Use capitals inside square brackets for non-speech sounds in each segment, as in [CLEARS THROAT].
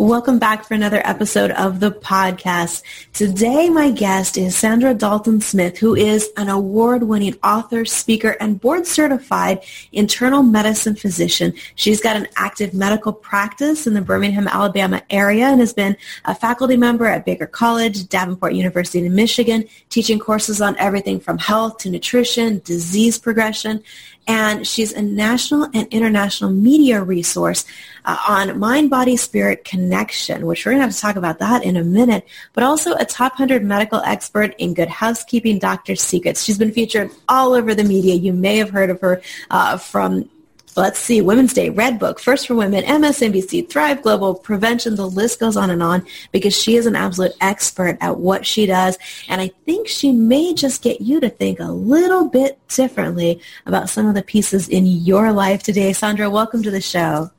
Welcome back for another episode of the podcast. Today, my guest is Saundra Dalton-Smith, who is an award-winning author, speaker, and board-certified internal medicine physician. She's got an active medical practice in the Birmingham, Alabama area and has been a faculty member at Baker College, Davenport University in Michigan, teaching courses on everything from health to nutrition, disease progression, and she's a national and international media resource uh, on mind-body-spirit connection, which we're going to have to talk about that in a minute, but also a top 100 medical expert in good housekeeping, Doctors' Secrets. She's been featured all over the media. You may have heard of her uh, from let's see, Women's Day, Redbook, First for Women, MSNBC, Thrive Global, Prevention, the list goes on and on because she is an absolute expert at what she does. And I think she may just get you to think a little bit differently about some of the pieces in your life today. Saundra, welcome to the show.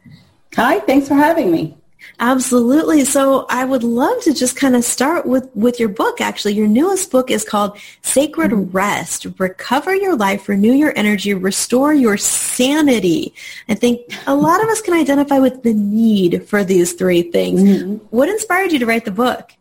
Hi, thanks for having me. Absolutely. So I would love to just kind of start with, with your book, actually. Your newest book is called Sacred mm-hmm. Rest. Recover your life, renew your energy, restore your sanity. I think a lot of us can identify with the need for these three things. Mm-hmm. What inspired you to write the book?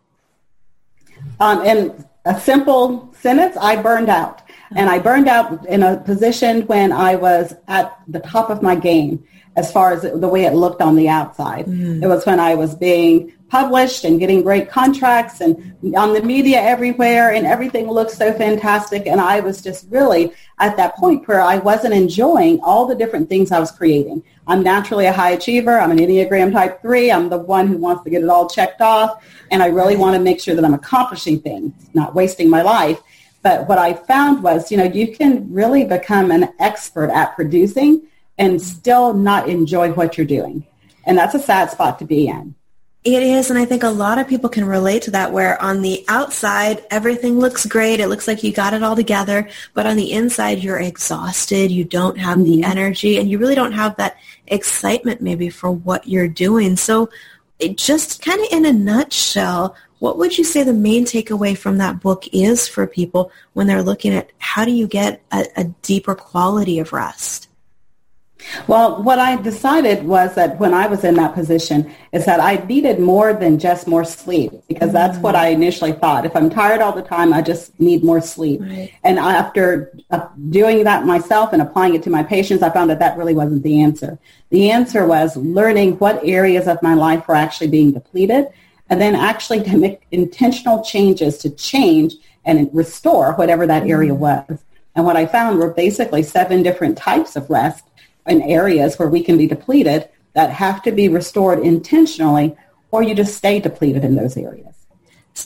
Um, in a simple sentence, I burned out. And I burned out in a position when I was at the top of my game as far as the way it looked on the outside. Mm. It was when I was being published and getting great contracts and on the media everywhere and everything looked so fantastic and I was just really at that point where I wasn't enjoying all the different things I was creating. I'm naturally a high achiever. I'm an Enneagram type 3. I'm the one who wants to get it all checked off and I really want to make sure that I'm accomplishing things, not wasting my life. But what I found was, you know, you can really become an expert at producing and still not enjoy what you're doing. And that's a sad spot to be in. It is, and I think a lot of people can relate to that where on the outside, everything looks great. It looks like you got it all together, but on the inside, you're exhausted. You don't have mm-hmm. the energy, and you really don't have that excitement maybe for what you're doing. So it just kind of in a nutshell, what would you say the main takeaway from that book is for people when they're looking at how do you get a, a deeper quality of rest? Well, what I decided was that when I was in that position is that I needed more than just more sleep because that's what I initially thought. If I'm tired all the time, I just need more sleep. Right. And after uh, doing that myself and applying it to my patients, I found that that really wasn't the answer. The answer was learning what areas of my life were actually being depleted and then actually to make intentional changes to change and restore whatever that area was. And what I found were basically seven different types of rest in areas where we can be depleted that have to be restored intentionally or you just stay depleted in those areas.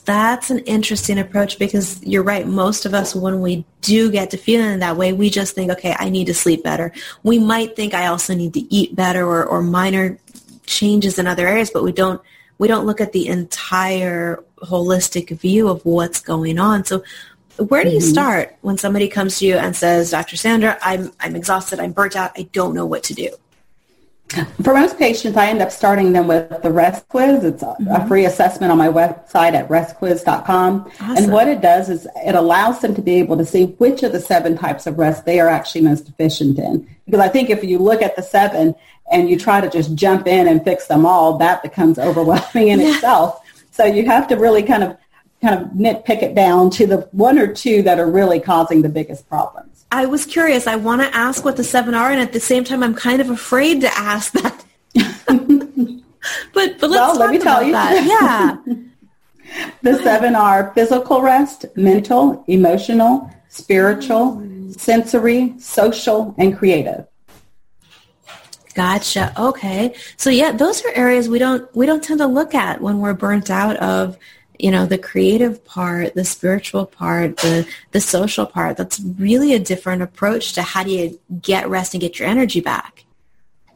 That's an interesting approach because you're right. Most of us, when we do get to feeling that way, we just think, okay, I need to sleep better. We might think I also need to eat better or, or minor changes in other areas, but we don't, we don't look at the entire holistic view of what's going on. So where do you mm-hmm. start when somebody comes to you and says, Dr. Saundra, I'm, I'm exhausted, I'm burnt out, I don't know what to do? For most patients, I end up starting them with the REST quiz. It's a, mm-hmm. a free assessment on my website at restquiz.com. Awesome. And what it does is it allows them to be able to see which of the seven types of rest they are actually most deficient in. Because I think if you look at the seven and you try to just jump in and fix them all, that becomes overwhelming in yeah. itself. So you have to really kind of kind of nitpick it down to the one or two that are really causing the biggest problems. I was curious. I want to ask what the seven are, and at the same time, I'm kind of afraid to ask that. [LAUGHS] but but let's well, talk let me about tell you. that. Yeah. [LAUGHS] the seven are physical rest, mental, emotional, spiritual, sensory, social, and creative. Gotcha. Okay. So yeah, those are areas we don't we don't tend to look at when we're burnt out of you know the creative part the spiritual part the the social part that's really a different approach to how do you get rest and get your energy back.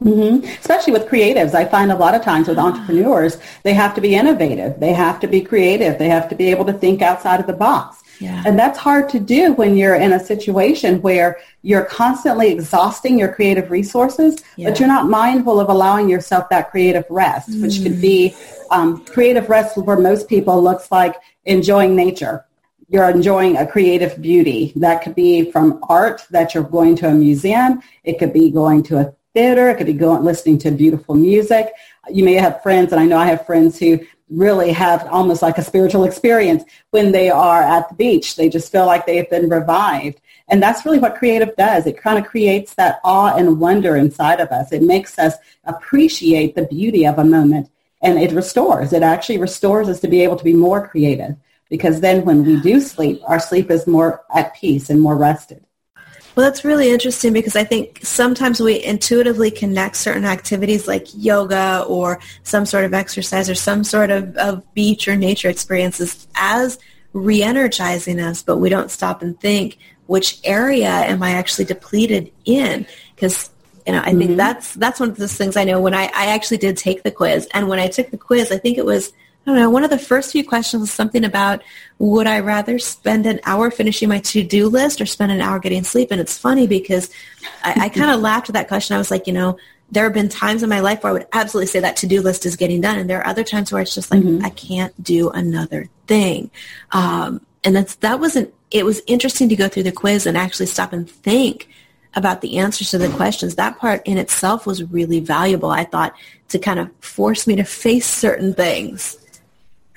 Mm-hmm. especially with creatives. I find a lot of times with entrepreneurs they have to be innovative. They have to be creative. They have to be able to think outside of the box yeah. And that's hard to do when you're in a situation where you're constantly exhausting your creative resources, yeah. but you're not mindful of allowing yourself that creative rest, mm. which could be um, creative rest for most people looks like enjoying nature. You're enjoying a creative beauty. That could be from art that you're going to a museum. It could be going to a theater. It could be going listening to beautiful music. You may have friends, and I know I have friends who really have almost like a spiritual experience when they are at the beach. They just feel like they've been revived. And that's really what creative does. It kind of creates that awe and wonder inside of us. It makes us appreciate the beauty of a moment and it restores. It actually restores us to be able to be more creative because then when we do sleep, our sleep is more at peace and more rested. Well, that's really interesting because I think sometimes we intuitively connect certain activities like yoga or some sort of exercise or some sort of, of beach or nature experiences as re-energizing us, but we don't stop and think, which area am I actually depleted in? Because you know, I mm-hmm. think that's that's one of those things I know when I, I actually did take the quiz. And when I took the quiz, I think it was I don't know, one of the first few questions was something about would I rather spend an hour finishing my to-do list or spend an hour getting sleep? And it's funny because I, I kind of [LAUGHS] laughed at that question. I was like, you know, there have been times in my life where I would absolutely say that to-do list is getting done. And there are other times where it's just like, mm-hmm. I can't do another thing. Um, and that's, that wasn't, it was interesting to go through the quiz and actually stop and think about the answers to the questions. That part in itself was really valuable, I thought, to kind of force me to face certain things.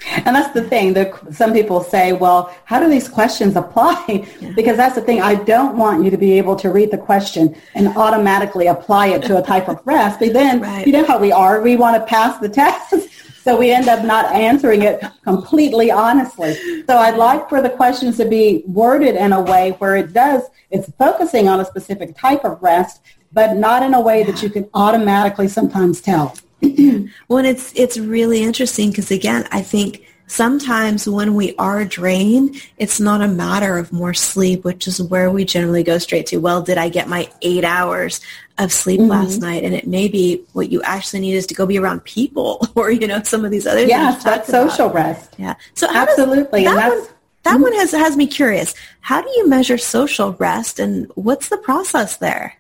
[LAUGHS] And that's the thing. There, some people say, well, how do these questions [LAUGHS] apply? Because that's the thing. I don't want you to be able to read the question and automatically apply it to a type of rest. But then, [LAUGHS] right. you know how we are. We want to pass the test. So we end up not answering it completely honestly. So I'd like for the questions to be worded in a way where it does, it's focusing on a specific type of rest, but not in a way that you can automatically sometimes tell. [CLEARS THROAT] well, it's, it's really interesting because again, I think sometimes when we are drained, it's not a matter of more sleep, which is where we generally go straight to, well, did I get my eight hours of sleep mm-hmm. last night? And it may be what you actually need is to go be around people [LAUGHS] or, you know, some of these other yes, things. that's social about. rest. Yeah. So absolutely. Does, that one, that mm-hmm. one has, has me curious. How do you measure social rest and what's the process there?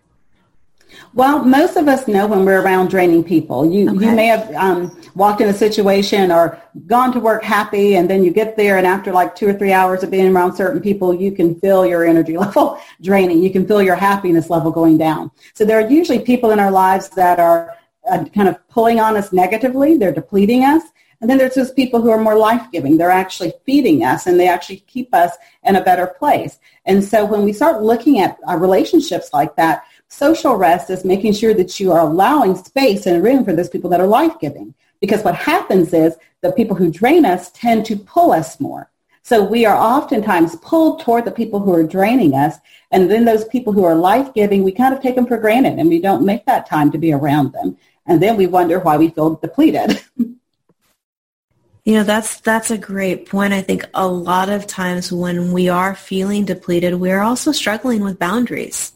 Well, most of us know when we're around draining people. You okay. you may have um, walked in a situation or gone to work happy, and then you get there, and after like two or three hours of being around certain people, you can feel your energy [LAUGHS] level draining. You can feel your happiness level going down. So there are usually people in our lives that are uh, kind of pulling on us negatively. They're depleting us. And then there's those people who are more life-giving. They're actually feeding us and they actually keep us in a better place. And so when we start looking at our relationships like that, Social rest is making sure that you are allowing space and room for those people that are life-giving. Because what happens is the people who drain us tend to pull us more. So we are oftentimes pulled toward the people who are draining us. And then those people who are life-giving, we kind of take them for granted and we don't make that time to be around them. And then we wonder why we feel depleted. [LAUGHS] You know, that's that's a great point. I think a lot of times when we are feeling depleted, we're also struggling with boundaries.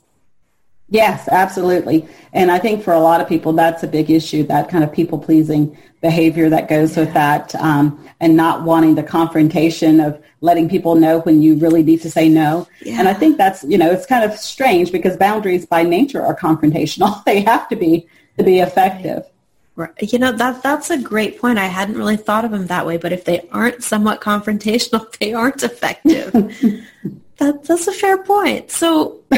Yes, absolutely. And I think for a lot of people, that's a big issue, that kind of people-pleasing behavior that goes with that um, and not wanting the confrontation of letting people know when you really need to say no. Yeah. And I think that's, you know, it's kind of strange because boundaries by nature are confrontational. [LAUGHS] they have to be to be effective. Right. You know, that that's a great point. I hadn't really thought of them that way, but if they aren't somewhat confrontational, [LAUGHS] they aren't effective. [LAUGHS] That, that's a fair point. So [LAUGHS]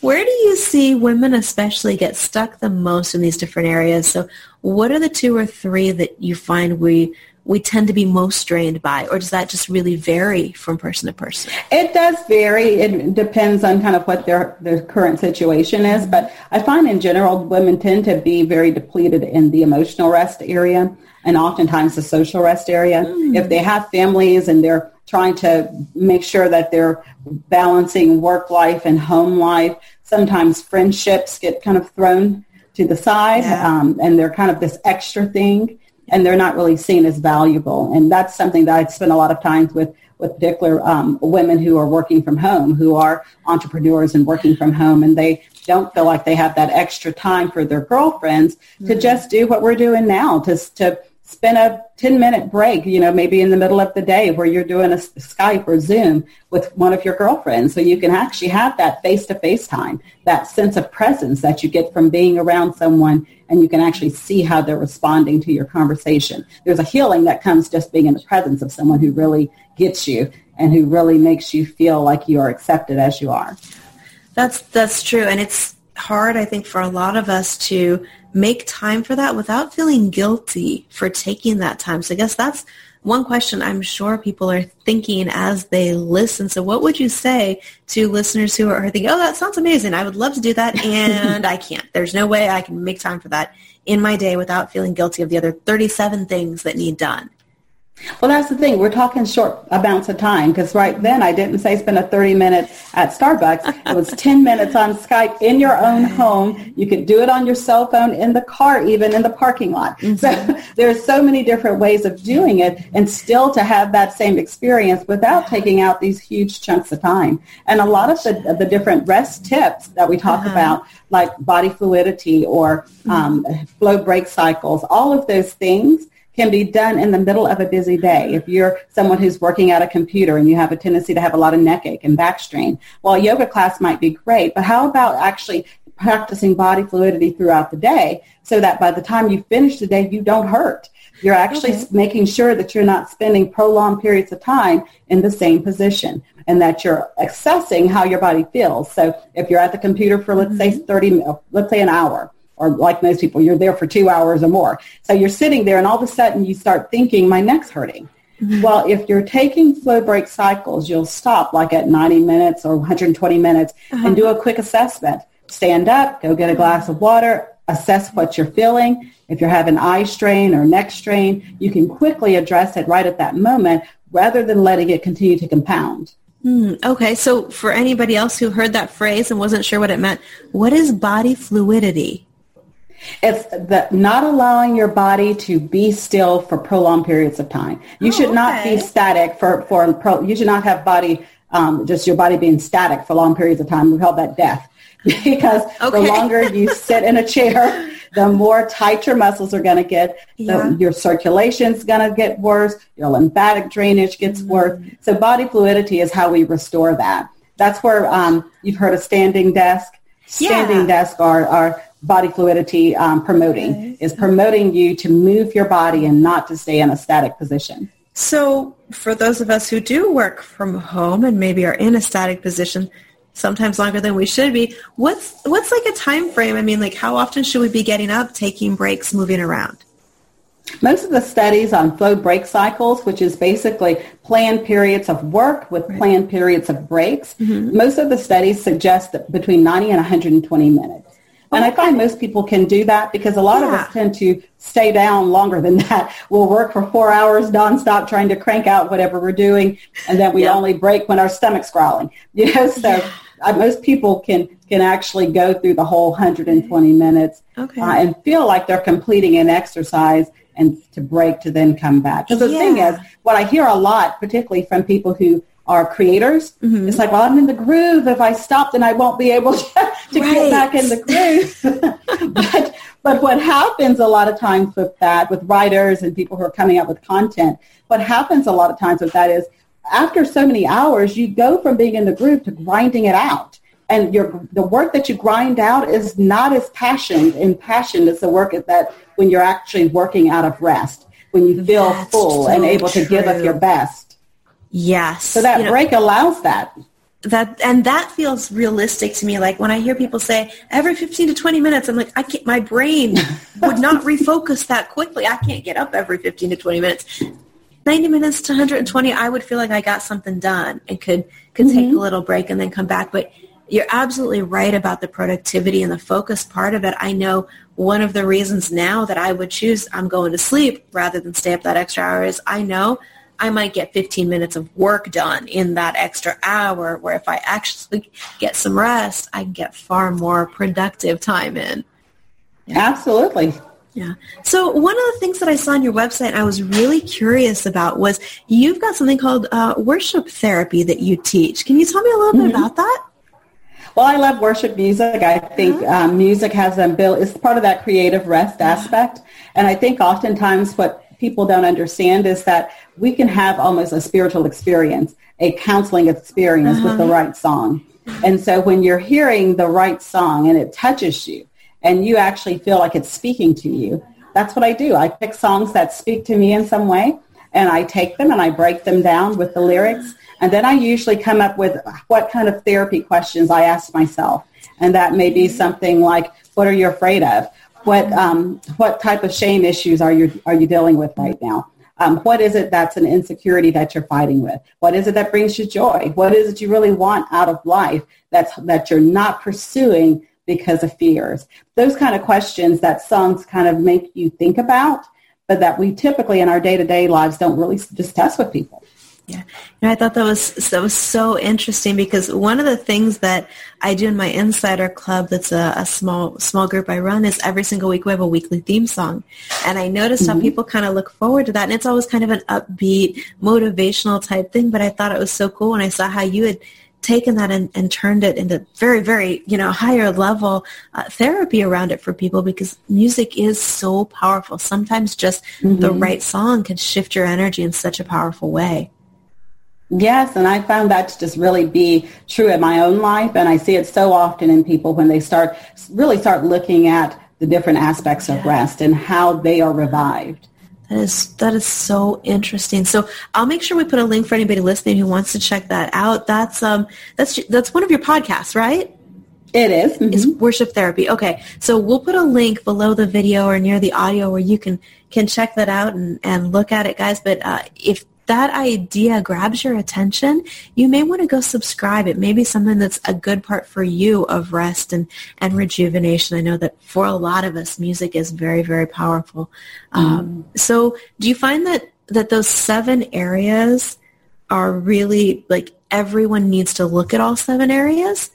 where do you see women especially get stuck the most in these different areas? So what are the two or three that you find we we tend to be most drained by, or does that just really vary from person to person? It does vary. It depends on kind of what their, their current situation is. But I find in general, women tend to be very depleted in the emotional rest area and oftentimes the social rest area. Mm. If they have families and they're trying to make sure that they're balancing work life and home life. Sometimes friendships get kind of thrown to the side yeah. um, and they're kind of this extra thing and they're not really seen as valuable. And that's something that I spend a lot of time with with particular um, women who are working from home, who are entrepreneurs and working from home, and they don't feel like they have that extra time for their girlfriends mm-hmm. to just do what we're doing now, to, to spend a 10 minute break, you know, maybe in the middle of the day where you're doing a Skype or Zoom with one of your girlfriends so you can actually have that face to face time, that sense of presence that you get from being around someone and you can actually see how they're responding to your conversation. There's a healing that comes just being in the presence of someone who really gets you and who really makes you feel like you are accepted as you are. That's that's true and it's hard, I think, for a lot of us to make time for that without feeling guilty for taking that time. So I guess that's one question I'm sure people are thinking as they listen. So what would you say to listeners who are thinking, oh, that sounds amazing. I would love to do that. [LAUGHS] And I can't. There's no way I can make time for that in my day without feeling guilty of the other 37 things that need done. Well, that's the thing. We're talking short amounts of time because right then I didn't say spend a 30 minutes at Starbucks. It was 10 minutes on Skype in your own home. You could do it on your cell phone in the car, even in the parking lot. Mm-hmm. So [LAUGHS] there's so many different ways of doing it and still to have that same experience without taking out these huge chunks of time. And a lot of the, the different rest tips that we talk uh-huh. about, like body fluidity or um, flow break cycles, all of those things can be done in the middle of a busy day. If you're someone who's working at a computer and you have a tendency to have a lot of neck ache and back strain, well, a yoga class might be great, but how about actually practicing body fluidity throughout the day so that by the time you finish the day, you don't hurt? You're actually okay. making sure that you're not spending prolonged periods of time in the same position and that you're assessing how your body feels. So if you're at the computer for, let's mm-hmm. say, 30, let's say an hour, or like most people, you're there for two hours or more. So you're sitting there and all of a sudden you start thinking, my neck's hurting. Mm-hmm. Well, if you're taking flow break cycles, you'll stop like at 90 minutes or 120 minutes uh-huh. and do a quick assessment. Stand up, go get a glass of water, assess what you're feeling. If you're having eye strain or neck strain, you can quickly address it right at that moment rather than letting it continue to compound. Mm, okay, so for anybody else who heard that phrase and wasn't sure what it meant, what is body fluidity? It's the not allowing your body to be still for prolonged periods of time. You oh, should not okay. be static for, for pro, you should not have body, um, just your body being static for long periods of time. We call that death. [LAUGHS] because okay. the longer you sit in a chair, [LAUGHS] the more tight your muscles are going to get. Yeah. The, your circulation's going to get worse. Your lymphatic drainage gets mm-hmm. worse. So body fluidity is how we restore that. That's where um, you've heard of standing desk. Standing yeah. desk are, are body fluidity um, promoting okay. is promoting you to move your body and not to stay in a static position. So for those of us who do work from home and maybe are in a static position, sometimes longer than we should be, what's what's like a time frame? I mean, like how often should we be getting up, taking breaks, moving around? Most of the studies on flow break cycles, which is basically planned periods of work with planned periods of breaks, mm-hmm. most of the studies suggest that between 90 and 120 minutes. And I find most people can do that because a lot yeah. of us tend to stay down longer than [LAUGHS] that. We'll work for four hours nonstop trying to crank out whatever we're doing, and then we yeah. only break when our stomach's growling. [LAUGHS] You know, so yeah. uh, most people can can actually go through the whole 120 minutes okay. uh, and feel like they're completing an exercise and to break to then come back. Because the thing is, what I hear a lot, particularly from people who are creators. Mm-hmm. It's like, well, I'm in the groove. If I stop, then I won't be able [LAUGHS] to, to right. get back in the groove. [LAUGHS] but, but what happens a lot of times with that, with writers and people who are coming out with content, what happens a lot of times with that is after so many hours, you go from being in the groove to grinding it out. And your, the work that you grind out is not as passionate and passion as the work that when you're actually working out of rest, when you feel That's full so and able true. to give up your best. Yes. So that you break know, allows that. That and that feels realistic to me. Like when I hear people say every 15 to 20 minutes, I'm like, I can't, my brain [LAUGHS] would not refocus that quickly. I can't get up every 15 to 20 minutes. 90 minutes to 120, I would feel like I got something done and could, could mm-hmm. take a little break and then come back. But you're absolutely right about the productivity and the focus part of it. I know one of the reasons now that I would choose I'm going to sleep rather than stay up that extra hour is I know I might get 15 minutes of work done in that extra hour where if I actually get some rest, I get far more productive time in. Yeah. Absolutely. Yeah. So one of the things that I saw on your website I was really curious about was you've got something called uh, worship therapy that you teach. Can you tell me a little mm-hmm. bit about that? Well, I love worship music. I think um, music has them built, it's part of that creative rest aspect. And I think oftentimes what people don't understand is that we can have almost a spiritual experience, a counseling experience uh-huh. with the uh-huh. right song. And so when you're hearing the right song and it touches you and you actually feel like it's speaking to you, that's what I do. I pick songs that speak to me in some way and I take them and I break them down with the lyrics. And then I usually come up with what kind of therapy questions I ask myself. And that may be something like, what are you afraid of? What, um, what type of shame issues are you, are you dealing with right now? Um, what is it that's an insecurity that you're fighting with? What is it that brings you joy? What is it you really want out of life that's, that you're not pursuing because of fears? Those kind of questions that songs kind of make you think about, but that we typically in our day-to-day lives don't really discuss with people. Yeah, you know, I thought that was that was so interesting because one of the things that I do in my Insider Club, that's a, a small small group I run, is every single week we have a weekly theme song, and I noticed mm-hmm. how people kind of look forward to that, and it's always kind of an upbeat, motivational type thing. But I thought it was so cool when I saw how you had taken that and, and turned it into very, very, you know, higher level uh, therapy around it for people because music is so powerful. Sometimes just mm-hmm. the right song can shift your energy in such a powerful way. Yes, and I found that to just really be true in my own life, and I see it so often in people when they start really start looking at the different aspects of yeah. rest and how they are revived. That is that is so interesting. So I'll make sure we put a link for anybody listening who wants to check that out. That's um that's that's one of your podcasts, right? It is. Mm-hmm. It's worship therapy. Okay. So we'll put a link below the video or near the audio where you can can check that out and, and look at it, guys. But uh, if that idea grabs your attention, you may want to go subscribe. It may be something that's a good part for you of rest and, and rejuvenation. I know that for a lot of us, music is very, very powerful. Mm. Um, so do you find that, that those seven areas are really like everyone needs to look at all seven areas?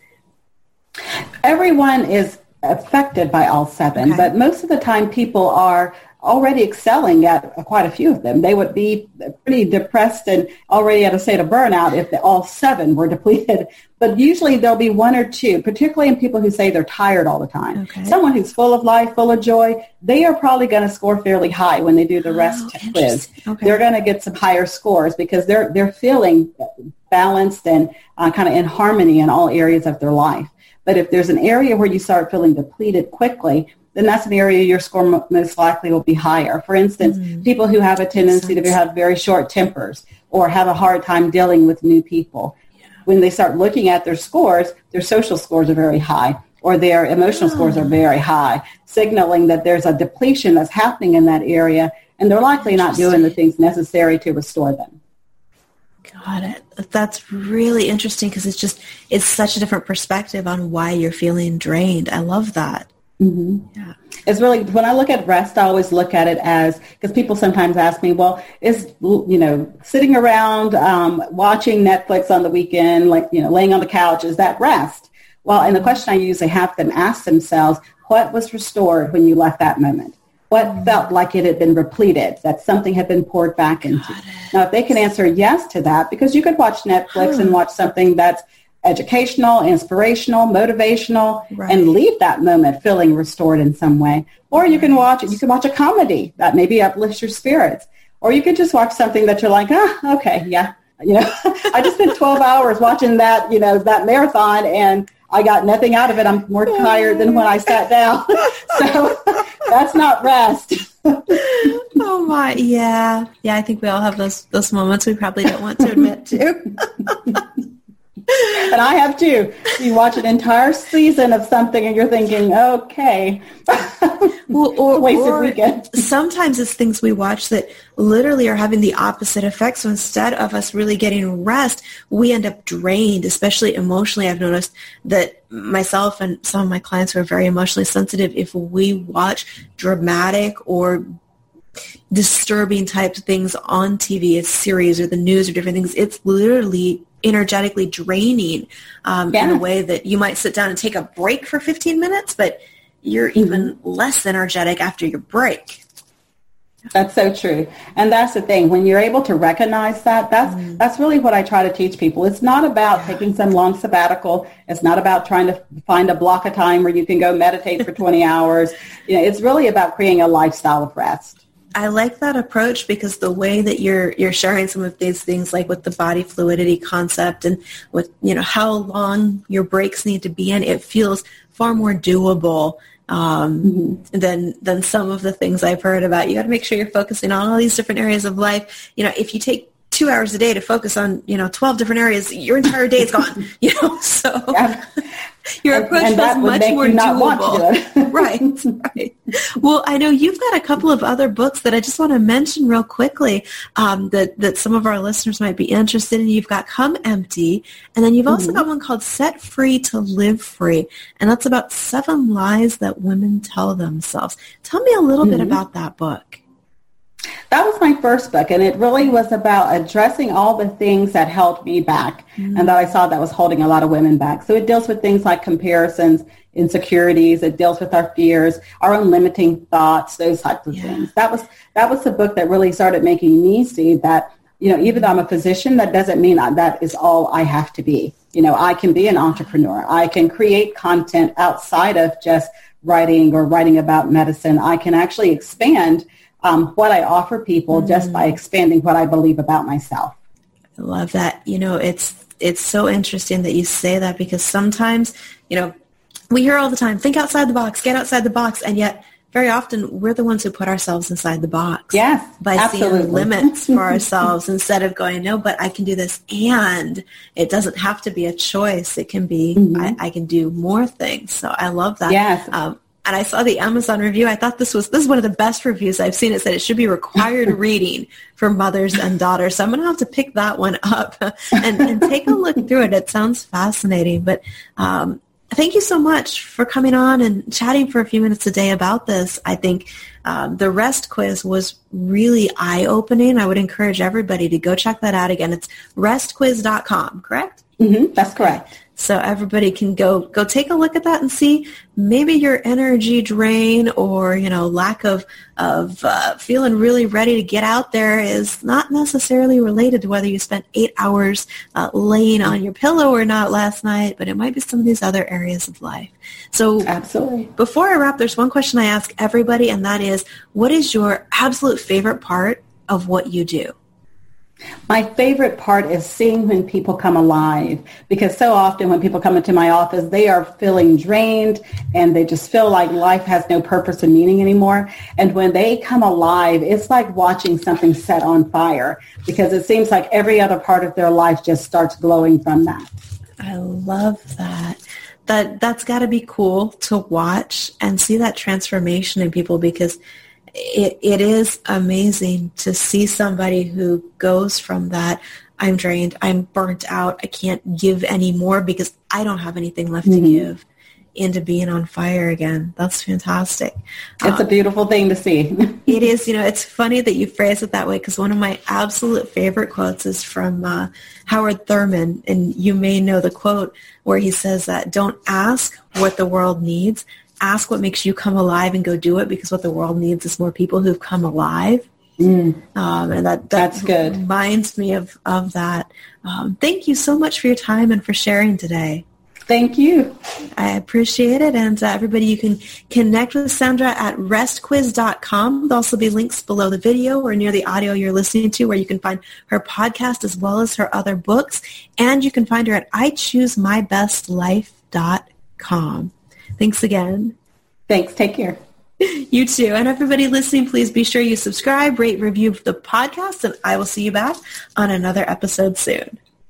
Everyone is affected by all seven, okay. but most of the time people are already excelling at quite a few of them. They would be pretty depressed and already at a state of burnout if all seven were [LAUGHS] depleted. But usually there'll be one or two, particularly in people who say they're tired all the time. Okay. Someone who's full of life, full of joy, they are probably going to score fairly high when they do the rest oh, quiz. Okay. They're going to get some higher scores because they're they're feeling balanced and uh, kind of in harmony in all areas of their life. But if there's an area where you start feeling depleted quickly, then that's an area your score most likely will be higher. For instance, mm-hmm. people who have a tendency to have very short tempers or have a hard time dealing with new people. Yeah. When they start looking at their scores, their social scores are very high or their emotional oh. scores are very high, signaling that there's a depletion that's happening in that area and they're likely not doing the things necessary to restore them. Got it. That's really interesting because it's just, it's such a different perspective on why you're feeling drained. I love that. Mm-hmm. Yeah. It's really, when I look at rest, I always look at it as, because people sometimes ask me, well, is, you know, sitting around um, watching Netflix on the weekend, like, you know, laying on the couch, is that rest? Well, and the question I usually have them ask themselves, what was restored when you left that moment? What mm-hmm. felt like it had been repleted, that something had been poured back into? Now, if they can answer yes to that, because you could watch Netflix and watch something that's educational, inspirational, motivational, right. and leave that moment feeling restored in some way. Or you can watch You can watch a comedy that maybe uplifts your spirits. Or you could just watch something that you're like, ah, okay, yeah. You know, [LAUGHS] I just spent 12 hours watching that, you know, that marathon and I got nothing out of it. I'm more tired than when I sat down. [LAUGHS] so [LAUGHS] that's not rest. oh my, yeah. Yeah, I think we all have those those moments we probably don't want to admit to. [LAUGHS] and I have too. You watch an entire season of something and you're thinking, okay, [LAUGHS] well, or, wasted or weekend. Sometimes it's things we watch that literally are having the opposite effect. So instead of us really getting rest, we end up drained, especially emotionally. I've noticed that myself and some of my clients who are very emotionally sensitive, if we watch dramatic or disturbing type things on TV, a series or the news or different things, it's literally energetically draining um, yeah. in a way that you might sit down and take a break for 15 minutes, but you're mm-hmm. even less energetic after your break. That's so true. And that's the thing. When you're able to recognize that, that's mm. that's really what I try to teach people. It's not about yeah. taking some long sabbatical. It's not about trying to find a block of time where you can go meditate for 20 [LAUGHS] hours. You know, it's really about creating a lifestyle of rest. I like that approach because the way that you're you're sharing some of these things, like with the body fluidity concept and with you know how long your breaks need to be in, it feels far more doable um, mm-hmm. than than some of the things I've heard about. You got to make sure you're focusing on all these different areas of life. You know, if you take two hours a day to focus on, you know, 12 different areas, your entire day is gone, [LAUGHS] you know, so yeah. your approach and, and was much more doable. [LAUGHS] [LAUGHS] right, right. Well, I know you've got a couple of other books that I just want to mention real quickly um, that, that some of our listeners might be interested in. You've got Come Empty, and then you've also mm-hmm. got one called Set Free to Live Free, and that's about seven lies that women tell themselves. Tell me a little mm-hmm. bit about that book. That was my first book, and it really was about addressing all the things that held me back mm-hmm. and that I saw that was holding a lot of women back. So it deals with things like comparisons, insecurities. It deals with our fears, our own limiting thoughts, those types of yeah. things. That was that was the book that really started making me see that you know even though I'm a physician, that doesn't mean that is all I have to be. You know, I can be an entrepreneur. I can create content outside of just writing or writing about medicine. I can actually expand um, what I offer people mm. just by mm. expanding what I believe about myself. I love that. You know, it's it's so interesting that you say that because sometimes, you know, we hear all the time, think outside the box, get outside the box, and yet very often we're the ones who put ourselves inside the box. Yes, by absolutely. seeing limits for [LAUGHS] ourselves instead of going, no, but I can do this, and it doesn't have to be a choice. It can be mm-hmm. I, I, can do more things. So I love that. Yes. Um, and I saw the Amazon review. I thought this was this is one of the best reviews I've seen. It said it should be required [LAUGHS] reading for mothers and daughters. So I'm going to have to pick that one up [LAUGHS] and, and take a look through it. It sounds fascinating. But um, thank you so much for coming on and chatting for a few minutes a day about this. I think um, the REST quiz was really eye-opening. I would encourage everybody to go check that out again. It's restquiz.com, correct? Mm-hmm, that's correct. So everybody can go go take a look at that and see maybe your energy drain or you know lack of of uh, feeling really ready to get out there is not necessarily related to whether you spent eight hours uh, laying on your pillow or not last night, but it might be some of these other areas of life. So absolutely. Before I wrap, there's one question I ask everybody, and that is, what is your absolute favorite part of what you do? My favorite part is seeing when people come alive because so often when people come into my office, they are feeling drained and they just feel like life has no purpose and meaning anymore. And when they come alive, it's like watching something set on fire because it seems like every other part of their life just starts glowing from that. I love that. That that's got to be cool to watch and see that transformation in people because it, it is amazing to see somebody who goes from that I'm drained, I'm burnt out, I can't give anymore because I don't have anything left mm-hmm. to give into being on fire again. That's fantastic. It's um, a beautiful thing to see. [LAUGHS] it is, you know, it's funny that you phrase it that way because one of my absolute favorite quotes is from uh, Howard Thurman. And you may know the quote where he says that don't ask what the world needs, ask what makes you come alive and go do it because what the world needs is more people who've come alive. Mm. Um, and that, that, that's good. Reminds me of of that. Um, thank you so much for your time and for sharing today. Thank you. I appreciate it. And uh, everybody, you can connect with Saundra at restquiz.com. There'll also be links below the video or near the audio you're listening to where you can find her podcast as well as her other books. And you can find her at ichoosemybestlife.com. Thanks again. Thanks. Take care. [LAUGHS] You too. And everybody listening, please be sure you subscribe, rate, review the podcast, and I will see you back on another episode soon.